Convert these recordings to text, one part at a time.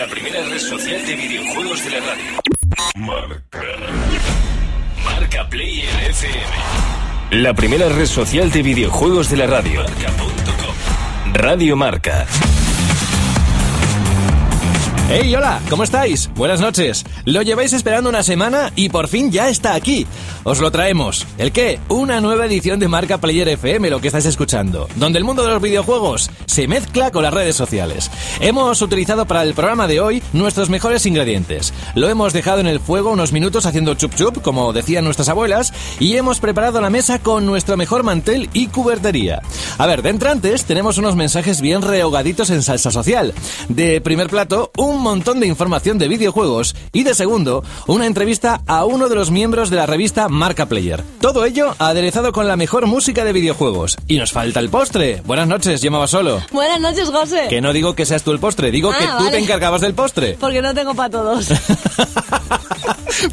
La primera red social de videojuegos de la radio. Marca. Marca Player FM. La primera red social de videojuegos de la radio. Marca.com. Radio Marca. ¡Hey, hola! ¿Cómo estáis? Buenas noches. Lo lleváis esperando una semana y por fin ya está aquí. Os lo traemos. ¿El qué? Una nueva edición de Marca Player FM, lo que estáis escuchando, donde el mundo de los videojuegos se mezcla con las redes sociales. Hemos utilizado para el programa de hoy nuestros mejores ingredientes. Lo hemos dejado en el fuego unos minutos haciendo chup chup, como decían nuestras abuelas, y hemos preparado la mesa con nuestro mejor mantel y cubertería. A ver, de entrantes tenemos unos mensajes bien rehogaditos en salsa social. De primer plato, un montón de información de videojuegos y de segundo, una entrevista a uno de los miembros de la revista Marca Player. Todo ello aderezado con la mejor música de videojuegos. Y nos falta el postre. Buenas noches, llamaba solo. Buenas noches, José. Que no digo que seas tú el postre, digo Ah, que tú vale. te encargabas del postre. Porque no tengo para todos.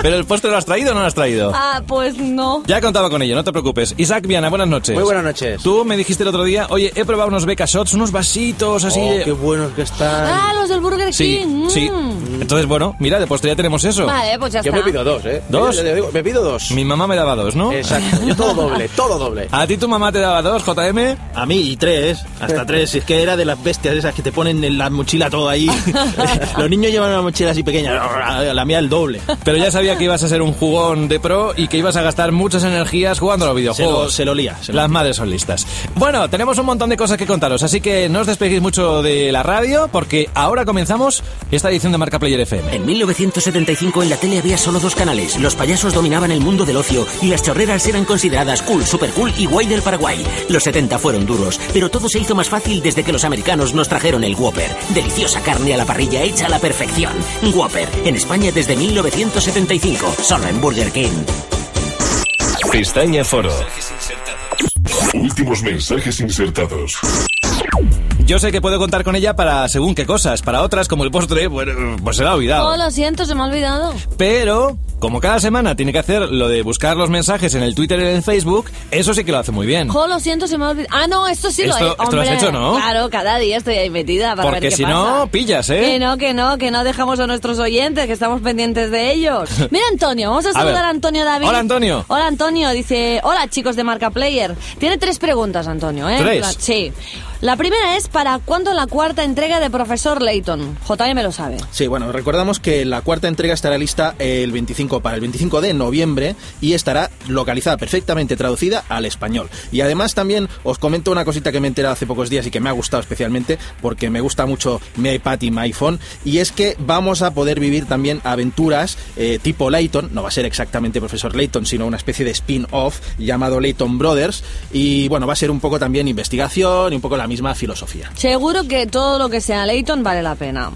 Pero el postre lo has traído o no lo has traído. ah, pues no. Ya contaba con ello, no te preocupes. Isaac Viana, buenas noches. Muy buenas noches. Tú me dijiste el otro día, oye, he probado unos beca shots, unos vasitos así Oh, de... qué buenos que están. Ah, los del Burger King. sí. Mm. Entonces, bueno, mira, de postre ya tenemos eso. Vale, pues ya Yo está. me pido dos, ¿eh? ¿Dos? Yo le digo, Me pido dos. Mi mamá me daba dos, ¿no? Exacto. Yo todo doble, todo doble. ¿A ti tu mamá te daba dos, JM? A mí, y tres, hasta tres. Es que era de las bestias esas que te ponen en la mochila todo ahí. Los niños llevan una mochila así pequeña, la mía el doble. Pero ya sabía que ibas a ser un jugón de pro y que ibas a gastar muchas energías jugando a los Se videojuegos. lo, se lo lía. se lo Las madres son listas. Bueno, tenemos un montón de cosas que contaros, así que no os despeguéis mucho de la radio porque ahora comenzamos esta edición de Marca Player FM. En 1975 en la tele había solo dos canales. Los payasos dominaban el mundo del ocio y las chorreras eran consideradas cool, super cool y guay del Paraguay. Los 70 fueron duros, pero todo se hizo más fácil desde que los americanos nos trajeron el Whopper. Deliciosa carne a la parrilla hecha a la perfección. Whopper, en España desde 1975, solo en Burger King. Pestaña Foro. Últimos mensajes insertados. Yo sé que puedo contar con ella para según qué cosas, para otras como el postre, bueno, pues se la ha olvidado. Oh, lo siento, se me ha olvidado. Pero, como cada semana tiene que hacer lo de buscar los mensajes en el Twitter y en el Facebook, eso sí que lo hace muy bien. Jo, lo siento, se me ha olvidado. Ah, no, esto sí Esto- lo he esto lo has hecho, ¿no? Claro, cada día estoy ahí metida para Porque ver qué si pasa. no, pillas, ¿eh? Que no, que no, que no dejamos a nuestros oyentes, que estamos pendientes de ellos. Mira, Antonio, vamos a saludar a, Antonio David. Hola, Antonio. Hola, Antonio. Dice, hola, chicos de Marca Player. Tiene tres preguntas, Antonio, ¿eh? ¿Tres? La- sí. La primera es, ¿para cuándo la cuarta entrega de Profesor Layton? JM me lo sabe. Sí, bueno, recordamos que la cuarta entrega estará lista el 25 para el 25 de noviembre y estará localizada perfectamente traducida al español. Y además también os comento una cosita que me he enterado hace pocos días y que me ha gustado especialmente porque me gusta mucho mi iPad y mi iPhone y es que vamos a poder vivir también aventuras eh, tipo Layton, no va a ser exactamente Profesor Layton, sino una especie de spin-off llamado Layton Brothers y bueno, va a ser un poco también investigación y un poco la misma filosofía. Seguro que todo lo que sea Layton vale la pena.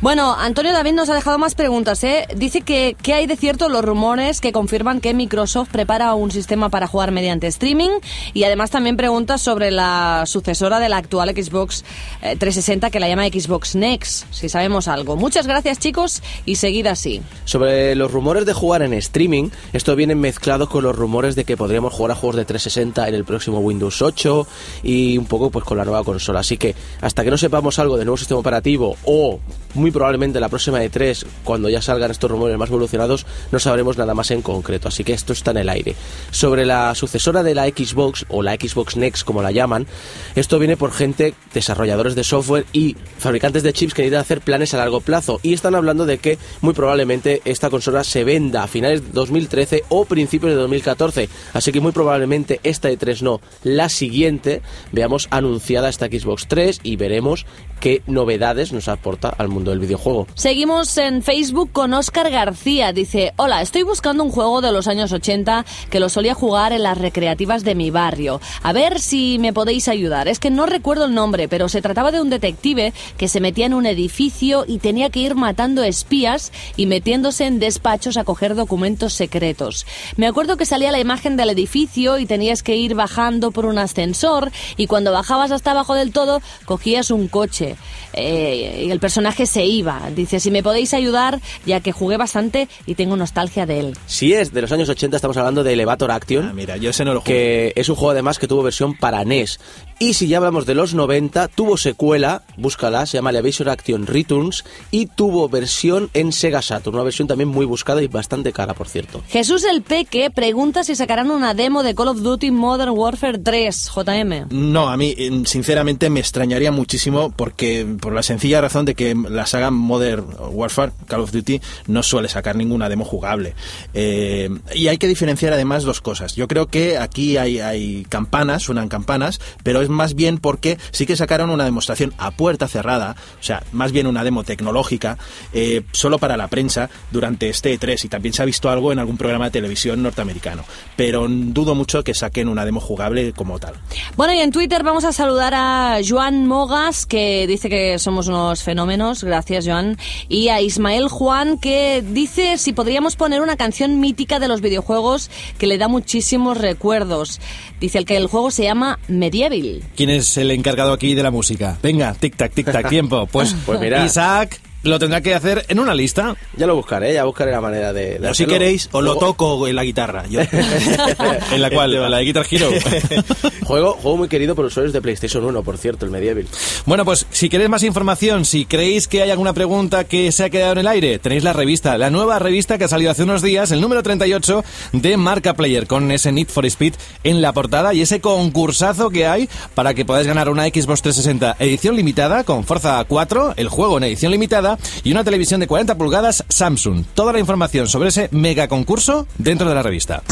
Bueno, Antonio David nos ha dejado más preguntas, ¿eh? Dice que, ¿qué hay de cierto los rumores que confirman que Microsoft prepara un sistema para jugar mediante streaming? Y además también preguntas sobre la sucesora de la actual Xbox eh, 360 que la llama Xbox Next, si sabemos algo. Muchas gracias chicos y seguid así. Sobre los rumores de jugar en streaming, esto viene mezclado con los rumores de que podríamos jugar a juegos de 360 en el próximo Windows 8 y un poco pues con la nueva consola. Así que hasta que no sepamos algo del nuevo sistema operativo o muy probablemente la próxima de 3 cuando ya salgan estos rumores más evolucionados, no sabremos nada más en concreto. Así que esto está en el aire. Sobre la sucesora de la Xbox o la Xbox Next como la llaman, esto viene por gente, desarrolladores de software y fabricantes de chips que necesitan hacer planes a largo plazo y están hablando de que muy probablemente esta consola se venda a finales de 2013 o principios de 2014. Así que muy probablemente esta de 3 no, la siguiente veamos anunciada esta Xbox 3 y veremos qué novedades nos aporta al mundo del videojuego. Seguimos en Facebook con Óscar García. Dice, hola, estoy buscando un juego de los años 80 que lo solía jugar en las recreativas de mi barrio. A ver si me podéis ayudar. Es que no recuerdo el nombre, pero se trataba de un detective que se metía en un edificio y tenía que ir matando espías y metiéndose en despachos a coger documentos secretos. Me acuerdo que salía la imagen del edificio y tenías que ir bajando por un ascensor y cuando bajabas hasta abajo del todo cogías un coche eh, y el personaje se iba. Dice, si me podéis ayudar, ya que jugué bastante y tengo nostalgia de él. Si es de los años 80, estamos hablando de Elevator Action. Ah, mira, yo ese no lo jugué. que es un juego además que tuvo versión para NES Y si ya hablamos de los 90, tuvo secuela, búscala, se llama Elevation Action Returns, y tuvo versión en Sega Saturn, una versión también muy buscada y bastante cara, por cierto. Jesús el Peque pregunta si sacarán una demo de Call of Duty Modern Warfare 3, JM. No, a mí eh, sinceramente me extrañaría muchísimo porque por la sencilla razón de que la saga Modern Warfare, Call of Duty, no suele sacar ninguna demo jugable. Eh, y hay que diferenciar además dos cosas. Yo creo que aquí hay, hay campanas, suenan campanas, pero es más bien porque sí que sacaron una demostración a puerta cerrada, o sea, más bien una demo tecnológica, eh, solo para la prensa durante este E3 y también se ha visto algo en algún programa de televisión norteamericano. Pero dudo mucho que saquen una demo jugable como tal. Bueno, y en Twitter vamos a saludar a Joan Mogas, que dice que somos unos fenómenos, gracias Joan, y a Ismael Juan, que dice si podríamos poner una canción mítica de los videojuegos que le da muchísimos recuerdos. Dice el que el juego se llama Medieval. ¿Quién es el encargado aquí de la música? Venga, tic-tac, tic-tac, tiempo. Pues, Pues mira. Isaac lo tendrá que hacer en una lista. Ya lo buscaré, ya buscaré la manera de... de O si queréis, os lo toco en la guitarra. Yo- En la cual, la de Guitar Hero. Juego, juego muy querido por usuarios de PlayStation 1, por cierto, el Medieval. Bueno, pues si queréis más información, si creéis que hay alguna pregunta que se ha quedado en el aire, tenéis la revista, la nueva revista que ha salido hace unos días, el número 38 de Marca Player, con ese Need for Speed en la portada y ese concursazo que hay para que podáis ganar una Xbox 360 edición limitada con Forza 4, el juego en edición limitada y una televisión de 40 pulgadas Samsung. Toda la información sobre ese mega concurso dentro de la revista.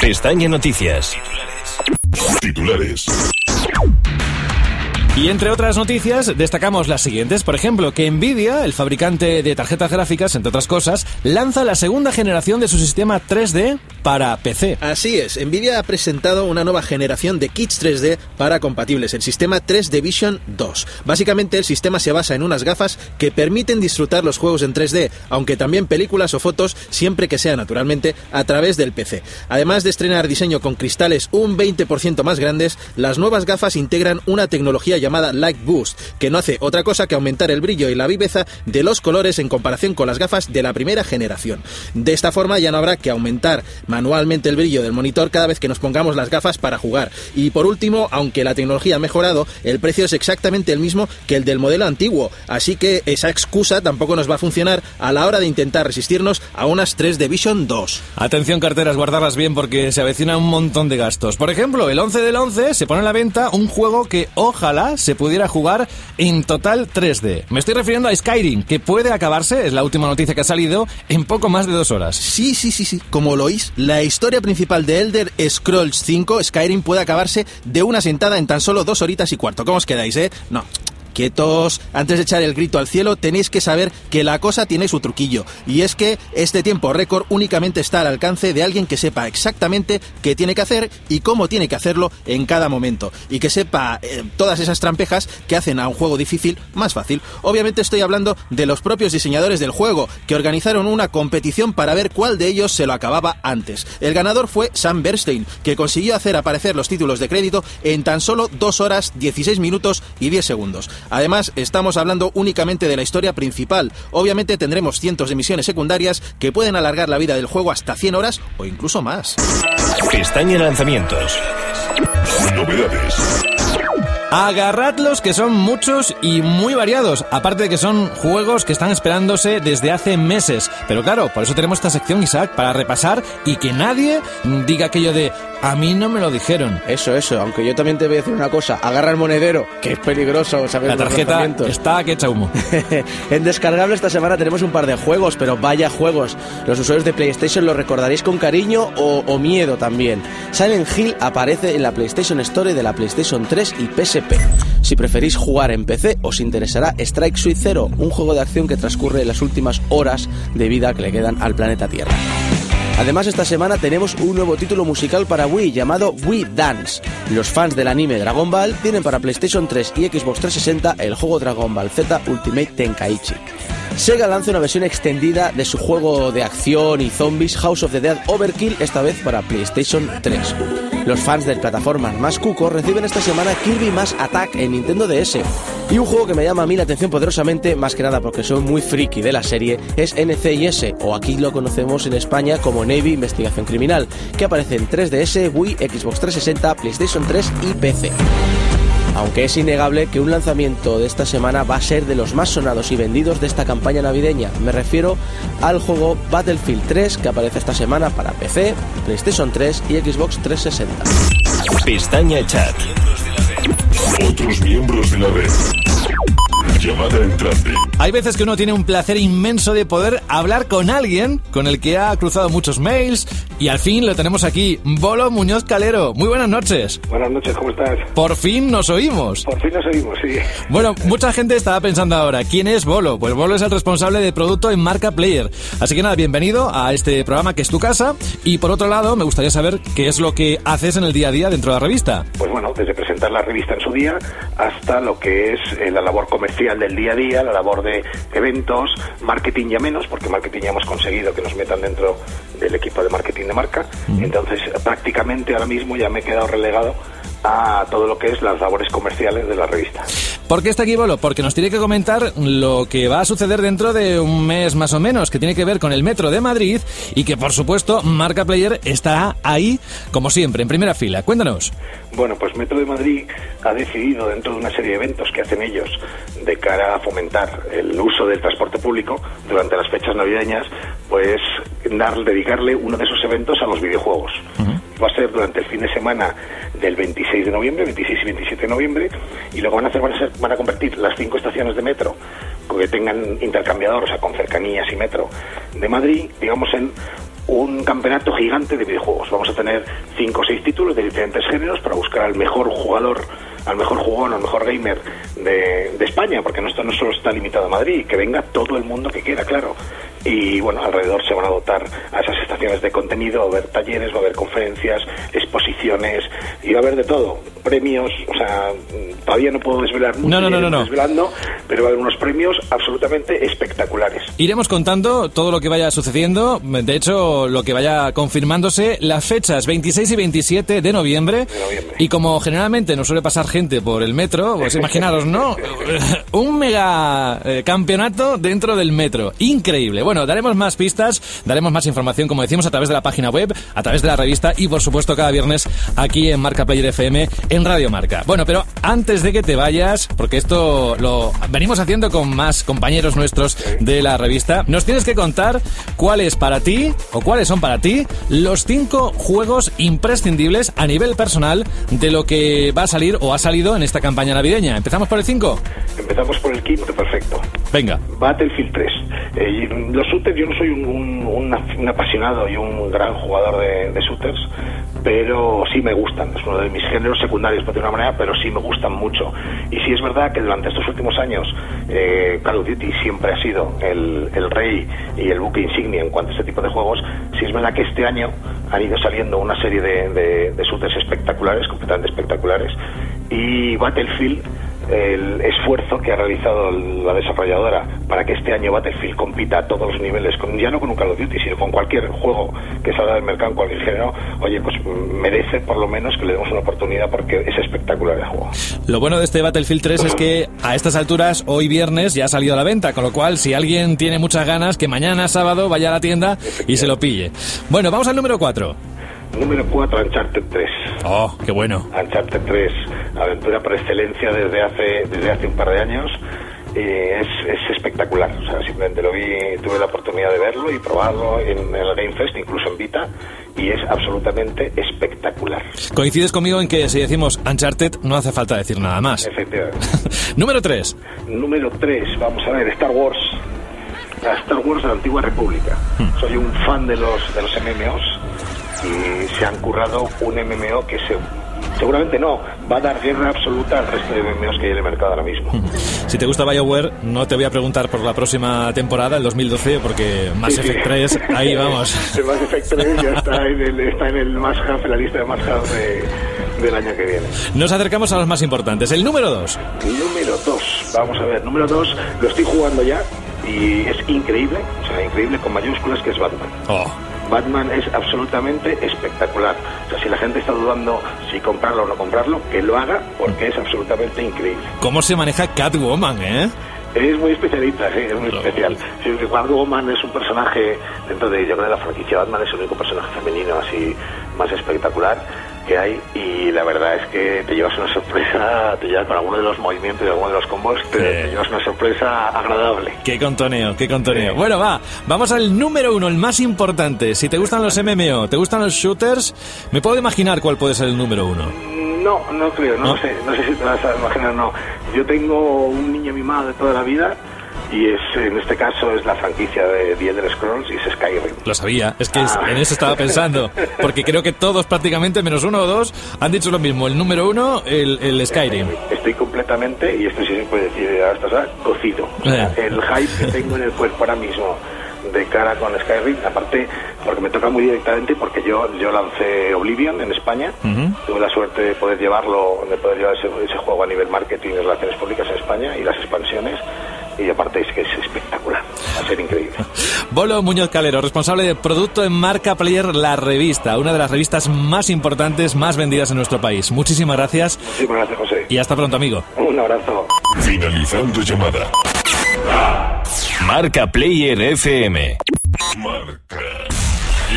Pestaña Noticias. Titulares. Y entre otras noticias, destacamos las siguientes. Por ejemplo, que Nvidia, el fabricante de tarjetas gráficas, entre otras cosas, lanza la segunda generación de su sistema 3D para PC. Así es, Nvidia ha presentado una nueva generación de kits 3D para compatibles, el sistema 3D Vision 2. Básicamente el sistema se basa en unas gafas que permiten disfrutar los juegos en 3D, aunque también películas o fotos, siempre que sea naturalmente a través del PC. Además de estrenar diseño con cristales un 20% más grandes, las nuevas gafas integran una tecnología llamada Light Boost, que no hace otra cosa que aumentar el brillo y la viveza de los colores en comparación con las gafas de la primera generación. De esta forma ya no habrá que aumentar manualmente el brillo del monitor cada vez que nos pongamos las gafas para jugar. Y por último, aunque la tecnología ha mejorado, el precio es exactamente el mismo que el del modelo antiguo, así que esa excusa tampoco nos va a funcionar a la hora de intentar resistirnos a unas 3D Vision 2. Atención carteras, guardarlas bien porque se avecina un montón de gastos. Por ejemplo, el 11 del 11 se pone a la venta un juego que ojalá se pudiera jugar en total 3D. Me estoy refiriendo a Skyrim, que puede acabarse, es la última noticia que ha salido, en poco más de dos horas. Sí, sí, sí, sí. Como lo oís, la historia principal de Elder Scrolls 5, Skyrim, puede acabarse de una sentada en tan solo dos horitas y cuarto. ¿Cómo os quedáis, eh? No. Quietos, antes de echar el grito al cielo, tenéis que saber que la cosa tiene su truquillo. Y es que este tiempo récord únicamente está al alcance de alguien que sepa exactamente qué tiene que hacer y cómo tiene que hacerlo en cada momento. Y que sepa eh, todas esas trampejas que hacen a un juego difícil más fácil. Obviamente estoy hablando de los propios diseñadores del juego, que organizaron una competición para ver cuál de ellos se lo acababa antes. El ganador fue Sam Bernstein, que consiguió hacer aparecer los títulos de crédito en tan solo 2 horas, 16 minutos y 10 segundos. Además, estamos hablando únicamente de la historia principal. Obviamente tendremos cientos de misiones secundarias que pueden alargar la vida del juego hasta 100 horas o incluso más. Pestaña Lanzamientos. Novedades. Agarradlos que son muchos y muy variados, aparte de que son juegos que están esperándose desde hace meses. Pero claro, por eso tenemos esta sección, Isaac, para repasar y que nadie diga aquello de a mí no me lo dijeron. Eso, eso, aunque yo también te voy a decir una cosa, agarra el monedero, que es peligroso saber La tarjeta está que echa humo. en descargable esta semana tenemos un par de juegos, pero vaya juegos. Los usuarios de PlayStation los recordaréis con cariño o, o miedo también. Silent Hill aparece en la PlayStation Store de la PlayStation 3 y PSP. Si preferís jugar en PC, os interesará Strike Suite Zero, un juego de acción que transcurre las últimas horas de vida que le quedan al planeta Tierra. Además, esta semana tenemos un nuevo título musical para Wii llamado Wii Dance. Los fans del anime Dragon Ball tienen para PlayStation 3 y Xbox 360 el juego Dragon Ball Z Ultimate Tenkaichi. Sega lanza una versión extendida de su juego de acción y zombies House of the Dead Overkill, esta vez para PlayStation 3. Los fans del plataformas más cuco reciben esta semana Kirby Mass Attack en Nintendo DS. Y un juego que me llama a mí la atención poderosamente, más que nada porque soy muy friki de la serie, es NCIS, o aquí lo conocemos en España como Navy Investigación Criminal, que aparece en 3DS, Wii, Xbox 360, PlayStation 3 y PC. Aunque es innegable que un lanzamiento de esta semana va a ser de los más sonados y vendidos de esta campaña navideña. Me refiero al juego Battlefield 3 que aparece esta semana para PC, PlayStation 3 y Xbox 360. Pestaña Chat. Otros miembros de la red. Llamada entrante. Hay veces que uno tiene un placer inmenso de poder hablar con alguien con el que ha cruzado muchos mails y al fin lo tenemos aquí, Bolo Muñoz Calero. Muy buenas noches. Buenas noches, ¿cómo estás? Por fin nos oímos. Por fin nos oímos, sí. Bueno, mucha gente estaba pensando ahora, ¿quién es Bolo? Pues Bolo es el responsable de producto en Marca Player. Así que nada, bienvenido a este programa que es tu casa. Y por otro lado, me gustaría saber qué es lo que haces en el día a día dentro de la revista. Pues bueno, desde presentar la revista en su día hasta lo que es eh, la labor comercial del día a día, la labor de eventos, marketing ya menos, porque marketing ya hemos conseguido que nos metan dentro del equipo de marketing de marca. Entonces, prácticamente ahora mismo ya me he quedado relegado a todo lo que es las labores comerciales de la revista. ¿Por qué está aquí Bolo? Porque nos tiene que comentar lo que va a suceder dentro de un mes más o menos, que tiene que ver con el Metro de Madrid y que por supuesto Marca Player estará ahí, como siempre, en primera fila. Cuéntanos. Bueno, pues Metro de Madrid ha decidido, dentro de una serie de eventos que hacen ellos de cara a fomentar el uso del transporte público durante las fechas navideñas, pues dar, dedicarle uno de esos eventos a los videojuegos. Va a ser durante el fin de semana del 26 de noviembre, 26 y 27 de noviembre, y lo que van a hacer van a, ser, van a convertir las cinco estaciones de metro que tengan intercambiador, o sea, con cercanías y metro de Madrid, digamos, en un campeonato gigante de videojuegos. Vamos a tener cinco o seis títulos de diferentes géneros para buscar al mejor jugador, al mejor jugón, al mejor gamer de, de España, porque no, esto no solo está limitado a Madrid, que venga todo el mundo que quiera, claro. Y bueno, alrededor se van a dotar a esas estaciones de contenido, va a haber talleres, va a haber conferencias, exposiciones, y va a haber de todo. Premios, o sea, todavía no puedo desvelar mucho, No, no, no, no. desvelando, pero va a haber unos premios absolutamente espectaculares. Iremos contando todo lo que vaya sucediendo, de hecho, lo que vaya confirmándose, las fechas 26 y 27 de noviembre. De noviembre. Y como generalmente nos suele pasar gente por el metro, pues imaginaros, ¿no? Un mega eh, campeonato dentro del metro. Increíble. Bueno, daremos más pistas, daremos más información, como decimos, a través de la página web, a través de la revista y, por supuesto, cada viernes aquí en Marca Player FM en Radio Marca. Bueno, pero antes de que te vayas, porque esto lo venimos haciendo con más compañeros nuestros de la revista, nos tienes que contar cuáles para ti, o cuáles son para ti, los cinco juegos imprescindibles a nivel personal de lo que va a salir o ha salido en esta campaña navideña. ¿Empezamos por el 5? Empezamos por el quinto, perfecto. Venga. Battlefield 3. Eh, los shooters, yo no soy un, un- un un apasionado y un gran jugador de, de shooters, pero sí me gustan. Es uno de mis géneros secundarios, por de una manera, pero sí me gustan mucho. Y sí es verdad que durante estos últimos años eh, Call of Duty siempre ha sido el, el rey y el buque insignia en cuanto a este tipo de juegos. Sí es verdad que este año han ido saliendo una serie de, de, de shooters espectaculares, completamente espectaculares. Y Battlefield el esfuerzo que ha realizado la desarrolladora para que este año Battlefield compita a todos los niveles, con, ya no con un Call of Duty, sino con cualquier juego que salga del mercado en cualquier género, oye, pues merece por lo menos que le demos una oportunidad porque es espectacular el juego. Lo bueno de este Battlefield 3 es que a estas alturas, hoy viernes, ya ha salido a la venta, con lo cual, si alguien tiene muchas ganas, que mañana sábado vaya a la tienda y se lo pille. Bueno, vamos al número 4. Número 4, Uncharted 3. Oh, qué bueno. Uncharted 3, aventura por excelencia desde hace, desde hace un par de años. eh, es, es espectacular, o sea, simplemente lo vi, tuve la oportunidad de verlo y probarlo en, el Game Fest, incluso en Vita, y es absolutamente espectacular. Coincides conmigo en que si decimos Uncharted no hace falta decir nada más. Efectivamente. número 3. Número 3, vamos a ver, Star Wars. La Star Wars de la Antigua República. Soy un fan de los, de los MMOs y se han currado un MMO que se, seguramente no, va a dar guerra absoluta al resto de MMOs que hay en el mercado ahora mismo. Si te gusta BioWare, no te voy a preguntar por la próxima temporada, el 2012, porque Mass Sí, sí. Effect 3, ahí vamos. El Mass Effect 3 ya está en el, está en el más en la lista de más de, del año que viene. Nos acercamos a los más importantes. El número 2. Número 2, vamos a ver, número 2, lo estoy jugando ya y es increíble, o sea, increíble con mayúsculas que es Batman. Oh, Batman es absolutamente espectacular. O sea, si la gente está dudando si comprarlo o no comprarlo, que lo haga porque es absolutamente increíble. ¿Cómo se maneja Catwoman, eh? Es muy especialista, sí, es muy especial. Sí, porque Batwoman es un personaje, dentro de, yo creo, de la franquicia Batman es el único personaje femenino así más espectacular. Que hay y la verdad es que te llevas una sorpresa, te llevas con alguno de los movimientos y alguno de los combos, te, te llevas una sorpresa agradable. Qué contoneo, qué contoneo. Bueno, va, vamos al número uno, el más importante. Si te gustan los MMO, te gustan los shooters, me puedo imaginar cuál puede ser el número uno. No, no creo, no, ¿No? sé, no sé si te vas a imaginar, no. Yo tengo un niño mimado de toda la vida y es en este caso es la franquicia de The Elder Scrolls y es Skyrim. Lo sabía, es que es- en eso estaba pensando. Porque creo que todos prácticamente, menos uno o dos, han dicho lo mismo. El número uno, el, el Skyrim. Estoy completamente, y esto sí se puede decir a esta hora, cocido. Eh. el hype que tengo en el cuerpo ahora mismo de cara con Skyrim, aparte porque me toca muy directamente porque yo yo lancé Oblivion en España, tuve la suerte de poder llevarlo, de poder llevar ese, ese juego a nivel marketing y relaciones públicas en España y las expansiones y aparte es que es espectacular, va a ser increíble. Bolo Muñoz Calero, responsable de producto en Marca Player, la revista, una de las revistas más importantes, más vendidas en nuestro país. Muchísimas gracias Muchísimas gracias José. y hasta pronto, amigo. Un abrazo. Finalizando llamada. Marca Player FM. Marca.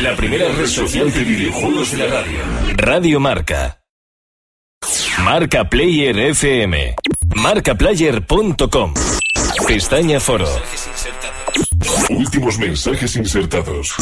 La primera red social de videojuegos de la radio. Radio Marca. Marca Player FM. Marcaplayer.com. Pestaña Foro. Últimos mensajes insertados.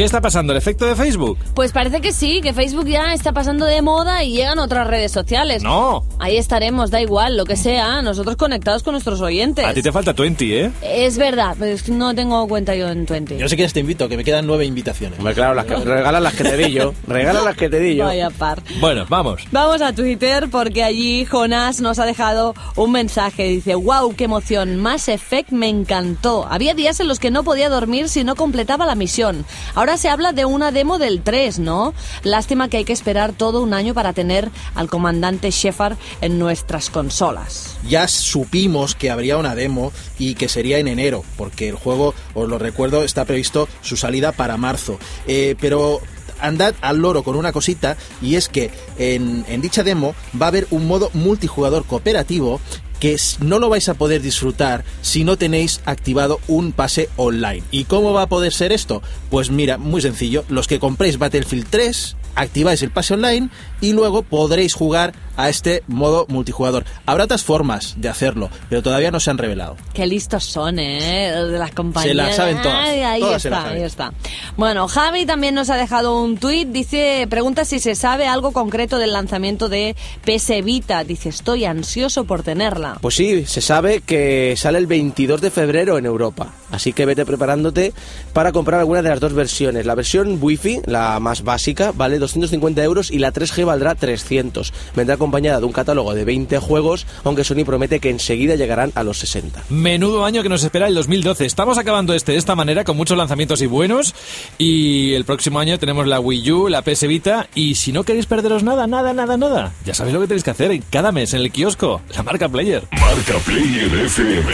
¿Qué está pasando? ¿El efecto de Facebook? Pues parece que sí, que Facebook ya está pasando de moda y llegan otras redes sociales. No. Ahí estaremos, da igual, lo que sea, nosotros conectados con nuestros oyentes. A ti te falta 20, ¿eh? Es verdad, pues no tengo cuenta yo en Twenty. Yo sé que te invito, que me quedan nueve invitaciones. Hombre, claro, las que, regala las que te di yo. Regala las que te di yo. Vaya par. Bueno, vamos. Vamos a Twitter porque allí Jonás nos ha dejado un mensaje. Dice, wow, qué emoción, Mass Effect me encantó. Había días en los que no podía dormir si no completaba la misión. Ahora se habla de una demo del 3, ¿no? Lástima que hay que esperar todo un año para tener al comandante Shepard en nuestras consolas. Ya supimos que habría una demo y que sería en enero, porque el juego, os lo recuerdo, está previsto su salida para marzo. Eh, pero andad al loro con una cosita y es que en, en dicha demo va a haber un modo multijugador cooperativo que no lo vais a poder disfrutar si no tenéis activado un pase online. ¿Y cómo va a poder ser esto? Pues mira, muy sencillo, los que compréis Battlefield 3 activáis el pase online y luego podréis jugar a este modo multijugador. Habrá otras formas de hacerlo, pero todavía no se han revelado. Qué listos son, ¿eh? De las compañías. Se las saben todas. Ay, ahí Todas está, ahí está. Bueno, Javi también nos ha dejado un tuit. Dice, pregunta si se sabe algo concreto del lanzamiento de PS Vita. Dice, estoy ansioso por tenerla. Pues sí, se sabe que sale el 22 de febrero en Europa. Así que vete preparándote para comprar alguna de las dos versiones. La versión Wi-Fi, la más básica, vale 250 euros y la 3G valdrá 300. Vendrá acompañada de un catálogo de 20 juegos, aunque Sony promete que enseguida llegarán a los 60. Menudo año que nos espera el 2012. Estamos acabando este de esta manera con muchos lanzamientos y buenos. Y el próximo año tenemos la Wii U, la PS Vita. Y si no queréis perderos nada, nada, nada, nada, ya sabéis lo que tenéis que hacer en cada mes en el kiosco, la marca Player. Marca Player FM.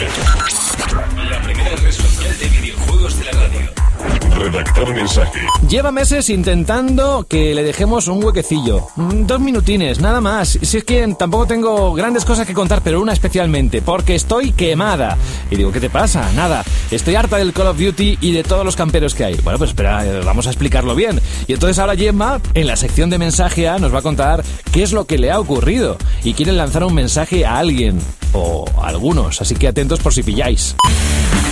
Redactar mensaje. Lleva meses intentando que le dejemos un huequecillo. Mm, Dos minutines, nada más. Si es que tampoco tengo grandes cosas que contar, pero una especialmente, porque estoy quemada. Y digo, ¿qué te pasa? Nada. Estoy harta del Call of Duty y de todos los camperos que hay. Bueno, pues espera, eh, vamos a explicarlo bien. Y entonces ahora Gemma, en la sección de mensaje A, nos va a contar qué es lo que le ha ocurrido. Y quieren lanzar un mensaje a alguien. O a algunos, así que atentos por si pilláis.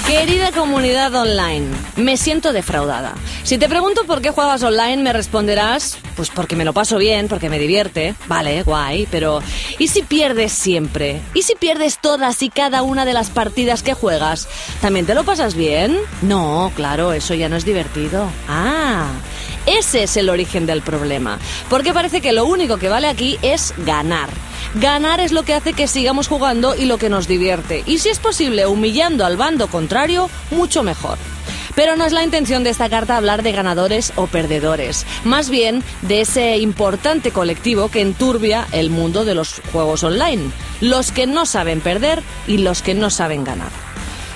Querida comunidad online, me siento defraudada. Si te pregunto por qué juegas online, me responderás, pues porque me lo paso bien, porque me divierte. Vale, guay, pero ¿y si pierdes siempre? ¿Y si pierdes todas y cada una de las partidas que juegas? ¿También te lo pasas bien? No, claro, eso ya no es divertido. Ah. Ese es el origen del problema, porque parece que lo único que vale aquí es ganar. Ganar es lo que hace que sigamos jugando y lo que nos divierte. Y si es posible humillando al bando contrario, mucho mejor. Pero no es la intención de esta carta hablar de ganadores o perdedores, más bien de ese importante colectivo que enturbia el mundo de los juegos online, los que no saben perder y los que no saben ganar.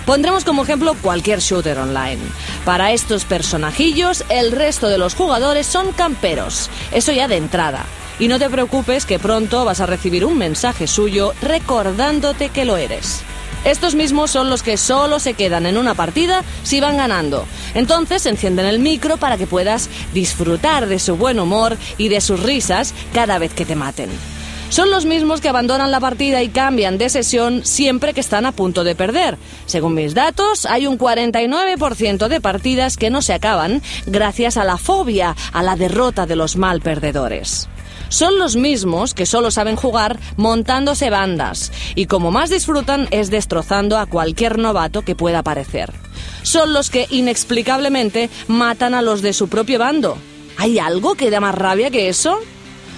Pondremos como ejemplo cualquier shooter online. Para estos personajillos, el resto de los jugadores son camperos, eso ya de entrada. Y no te preocupes que pronto vas a recibir un mensaje suyo recordándote que lo eres. Estos mismos son los que solo se quedan en una partida si van ganando. Entonces encienden el micro para que puedas disfrutar de su buen humor y de sus risas cada vez que te maten. Son los mismos que abandonan la partida y cambian de sesión siempre que están a punto de perder. Según mis datos, hay un 49% de partidas que no se acaban gracias a la fobia a la derrota de los mal perdedores son los mismos que solo saben jugar montándose bandas y como más disfrutan es destrozando a cualquier novato que pueda aparecer. Son los que inexplicablemente matan a los de su propio bando. ¿Hay algo que da más rabia que eso?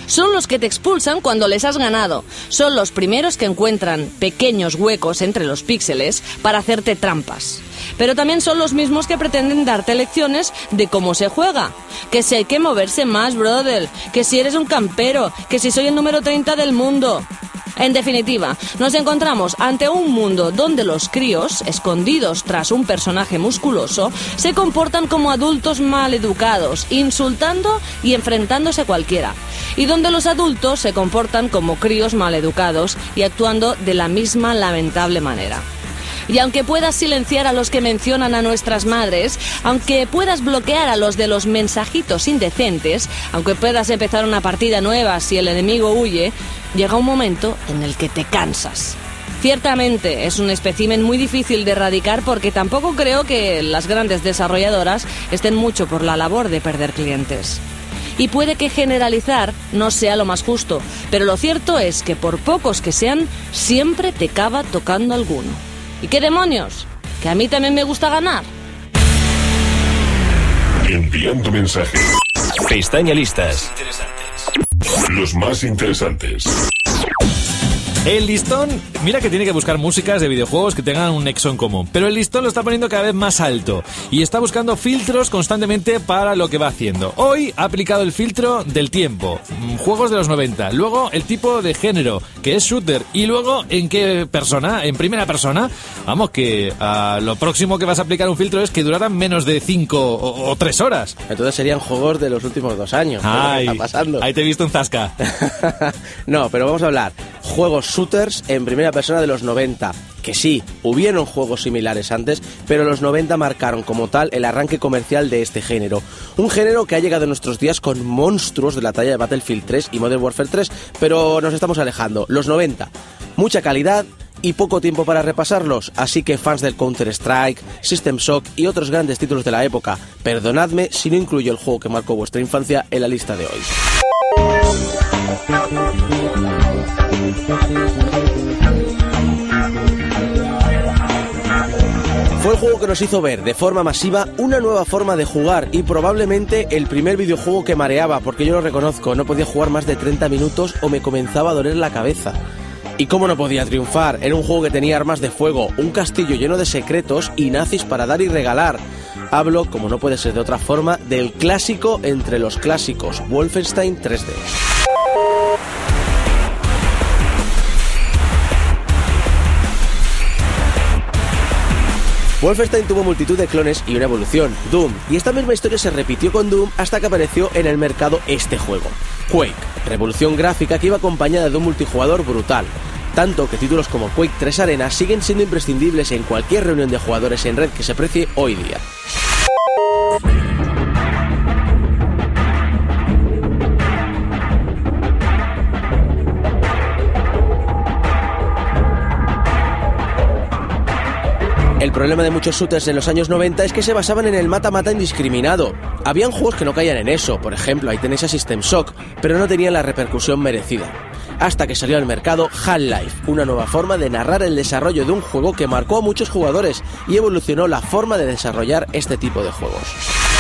Son los que te expulsan cuando les has ganado. Son los primeros que encuentran pequeños huecos entre los píxeles para hacerte trampas. Pero también son los mismos que pretenden darte lecciones de cómo se juega. Que si hay que moverse más, brother. Que si eres un campero. Que si soy el número 30 del mundo. En definitiva, nos encontramos ante un mundo donde los críos, escondidos tras un personaje musculoso, se comportan como adultos mal educados, insultando y enfrentándose a cualquiera, y donde los adultos se comportan como críos mal educados y actuando de la misma lamentable manera. Y aunque puedas silenciar a los que mencionan a nuestras madres, aunque puedas bloquear a los de los mensajitos indecentes, aunque puedas empezar una partida nueva si el enemigo huye, llega un momento en el que te cansas. Ciertamente es un espécimen muy difícil de erradicar porque tampoco creo que las grandes desarrolladoras estén mucho por la labor de perder clientes. Y puede que generalizar no sea lo más justo, pero lo cierto es que por pocos que sean, siempre te acaba tocando alguno. ¿Y qué demonios? Que a mí también me gusta ganar. Enviando mensaje. Pestaña listas. Los más interesantes. El listón, mira que tiene que buscar músicas de videojuegos que tengan un nexo en común, pero el listón lo está poniendo cada vez más alto y está buscando filtros constantemente para lo que va haciendo. Hoy ha aplicado el filtro del tiempo, mm, juegos de los 90, luego el tipo de género, que es shooter, y luego en qué persona, en primera persona. Vamos, que ah, lo próximo que vas a aplicar un filtro es que duraran menos de 5 o 3 horas. Entonces serían juegos de los últimos dos años. ¿Qué es lo que Ay, está pasando? ahí te he visto un zasca. no, pero vamos a hablar. Juegos shooters en primera persona de los 90. Que sí, hubieron juegos similares antes, pero los 90 marcaron como tal el arranque comercial de este género. Un género que ha llegado en nuestros días con monstruos de la talla de Battlefield 3 y Modern Warfare 3, pero nos estamos alejando. Los 90. Mucha calidad, y poco tiempo para repasarlos, así que fans del Counter-Strike, System Shock y otros grandes títulos de la época, perdonadme si no incluyo el juego que marcó vuestra infancia en la lista de hoy. Fue el juego que nos hizo ver de forma masiva una nueva forma de jugar y probablemente el primer videojuego que mareaba, porque yo lo reconozco, no podía jugar más de 30 minutos o me comenzaba a doler la cabeza. ¿Y cómo no podía triunfar? Era un juego que tenía armas de fuego, un castillo lleno de secretos y nazis para dar y regalar. Hablo, como no puede ser de otra forma, del clásico entre los clásicos, Wolfenstein 3D. Wolfenstein tuvo multitud de clones y una evolución, Doom, y esta misma historia se repitió con Doom hasta que apareció en el mercado este juego, Quake, revolución gráfica que iba acompañada de un multijugador brutal, tanto que títulos como Quake 3 Arena siguen siendo imprescindibles en cualquier reunión de jugadores en red que se precie hoy día. Problema de muchos shooters en los años 90 es que se basaban en el mata-mata indiscriminado. Habían juegos que no caían en eso, por ejemplo, ahí tenéis a System Shock, pero no tenían la repercusión merecida. Hasta que salió al mercado Half-Life, una nueva forma de narrar el desarrollo de un juego que marcó a muchos jugadores y evolucionó la forma de desarrollar este tipo de juegos.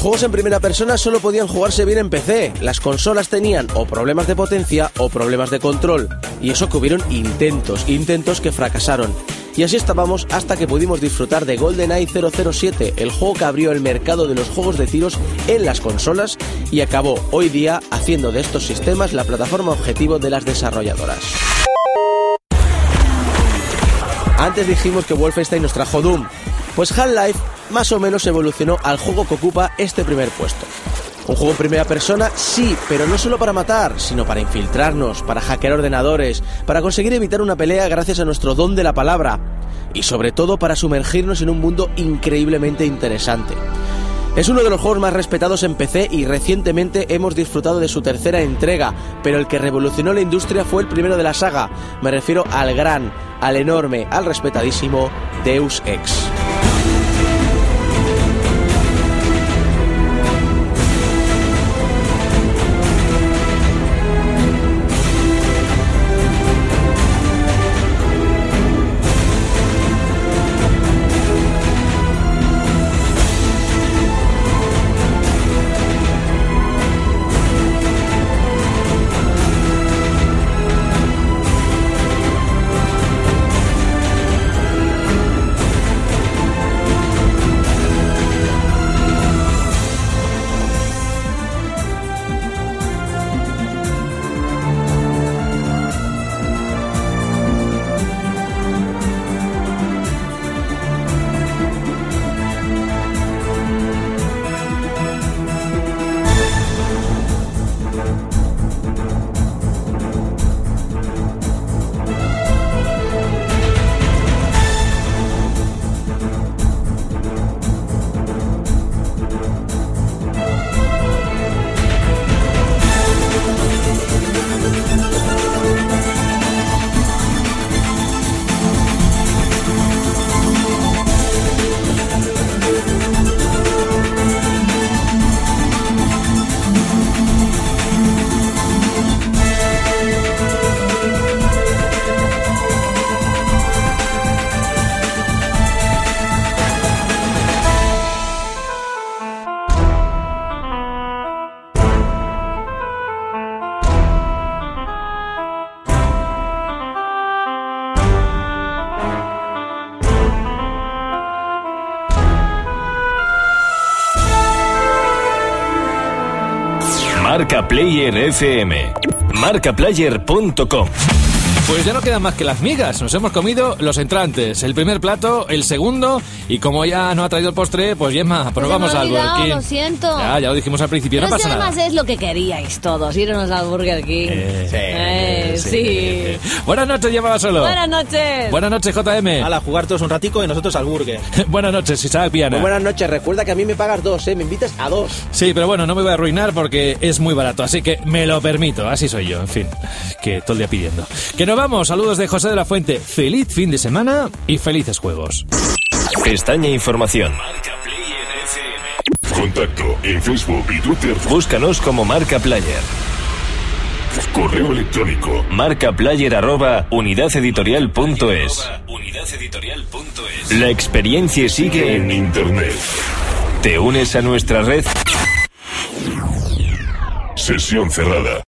Juegos en primera persona solo podían jugarse bien en PC. Las consolas tenían o problemas de potencia o problemas de control. Y eso que hubieron intentos, intentos que fracasaron. Y así estábamos hasta que pudimos disfrutar de GoldenEye 007, el juego que abrió el mercado de los juegos de tiros en las consolas y acabó hoy día haciendo de estos sistemas la plataforma objetivo de las desarrolladoras. Antes dijimos que Wolfenstein nos trajo Doom. Pues Half-Life más o menos evolucionó al juego que ocupa este primer puesto. Un juego en primera persona, sí, pero no solo para matar, sino para infiltrarnos, para hackear ordenadores, para conseguir evitar una pelea gracias a nuestro don de la palabra y sobre todo para sumergirnos en un mundo increíblemente interesante. Es uno de los juegos más respetados en PC y recientemente hemos disfrutado de su tercera entrega, pero el que revolucionó la industria fue el primero de la saga. Me refiero al gran, al enorme, al respetadísimo Deus Ex. Player FM. Marcaplayer.com. Pues ya no quedan más que las migas. Nos hemos comido los entrantes, el primer plato, el segundo y como ya no ha traído el postre, pues Gemma, pues, pues vamos al Burger King. Lo siento. Ya, ya lo dijimos al principio, Pero no pasa si además nada. es lo que queríais todos, irnos al Burger King. Eh, Eh, sí. Buenas noches, Gemma solo. Buenas noches. Buenas noches, JM. Hala, jugar todos un ratico y nosotros al burger. Buenas noches, Isaac Piana. Muy buenas noches, recuerda que a mí me pagas dos, ¿eh? Me invitas a dos. Sí, pero bueno, no me voy a arruinar porque es muy barato, así que me lo permito, así soy yo, en fin, que todo el día pidiendo. Que nos vamos, saludos de José de la Fuente, feliz fin de semana y felices juegos. Pestaña Información. Contacto en Facebook y Twitter. Búscanos como Marca Player. Correo electrónico. Marcaplayer arroba unidadeditorial.es. La experiencia sigue En en... Internet. ¿Te unes a nuestra red? Sesión cerrada.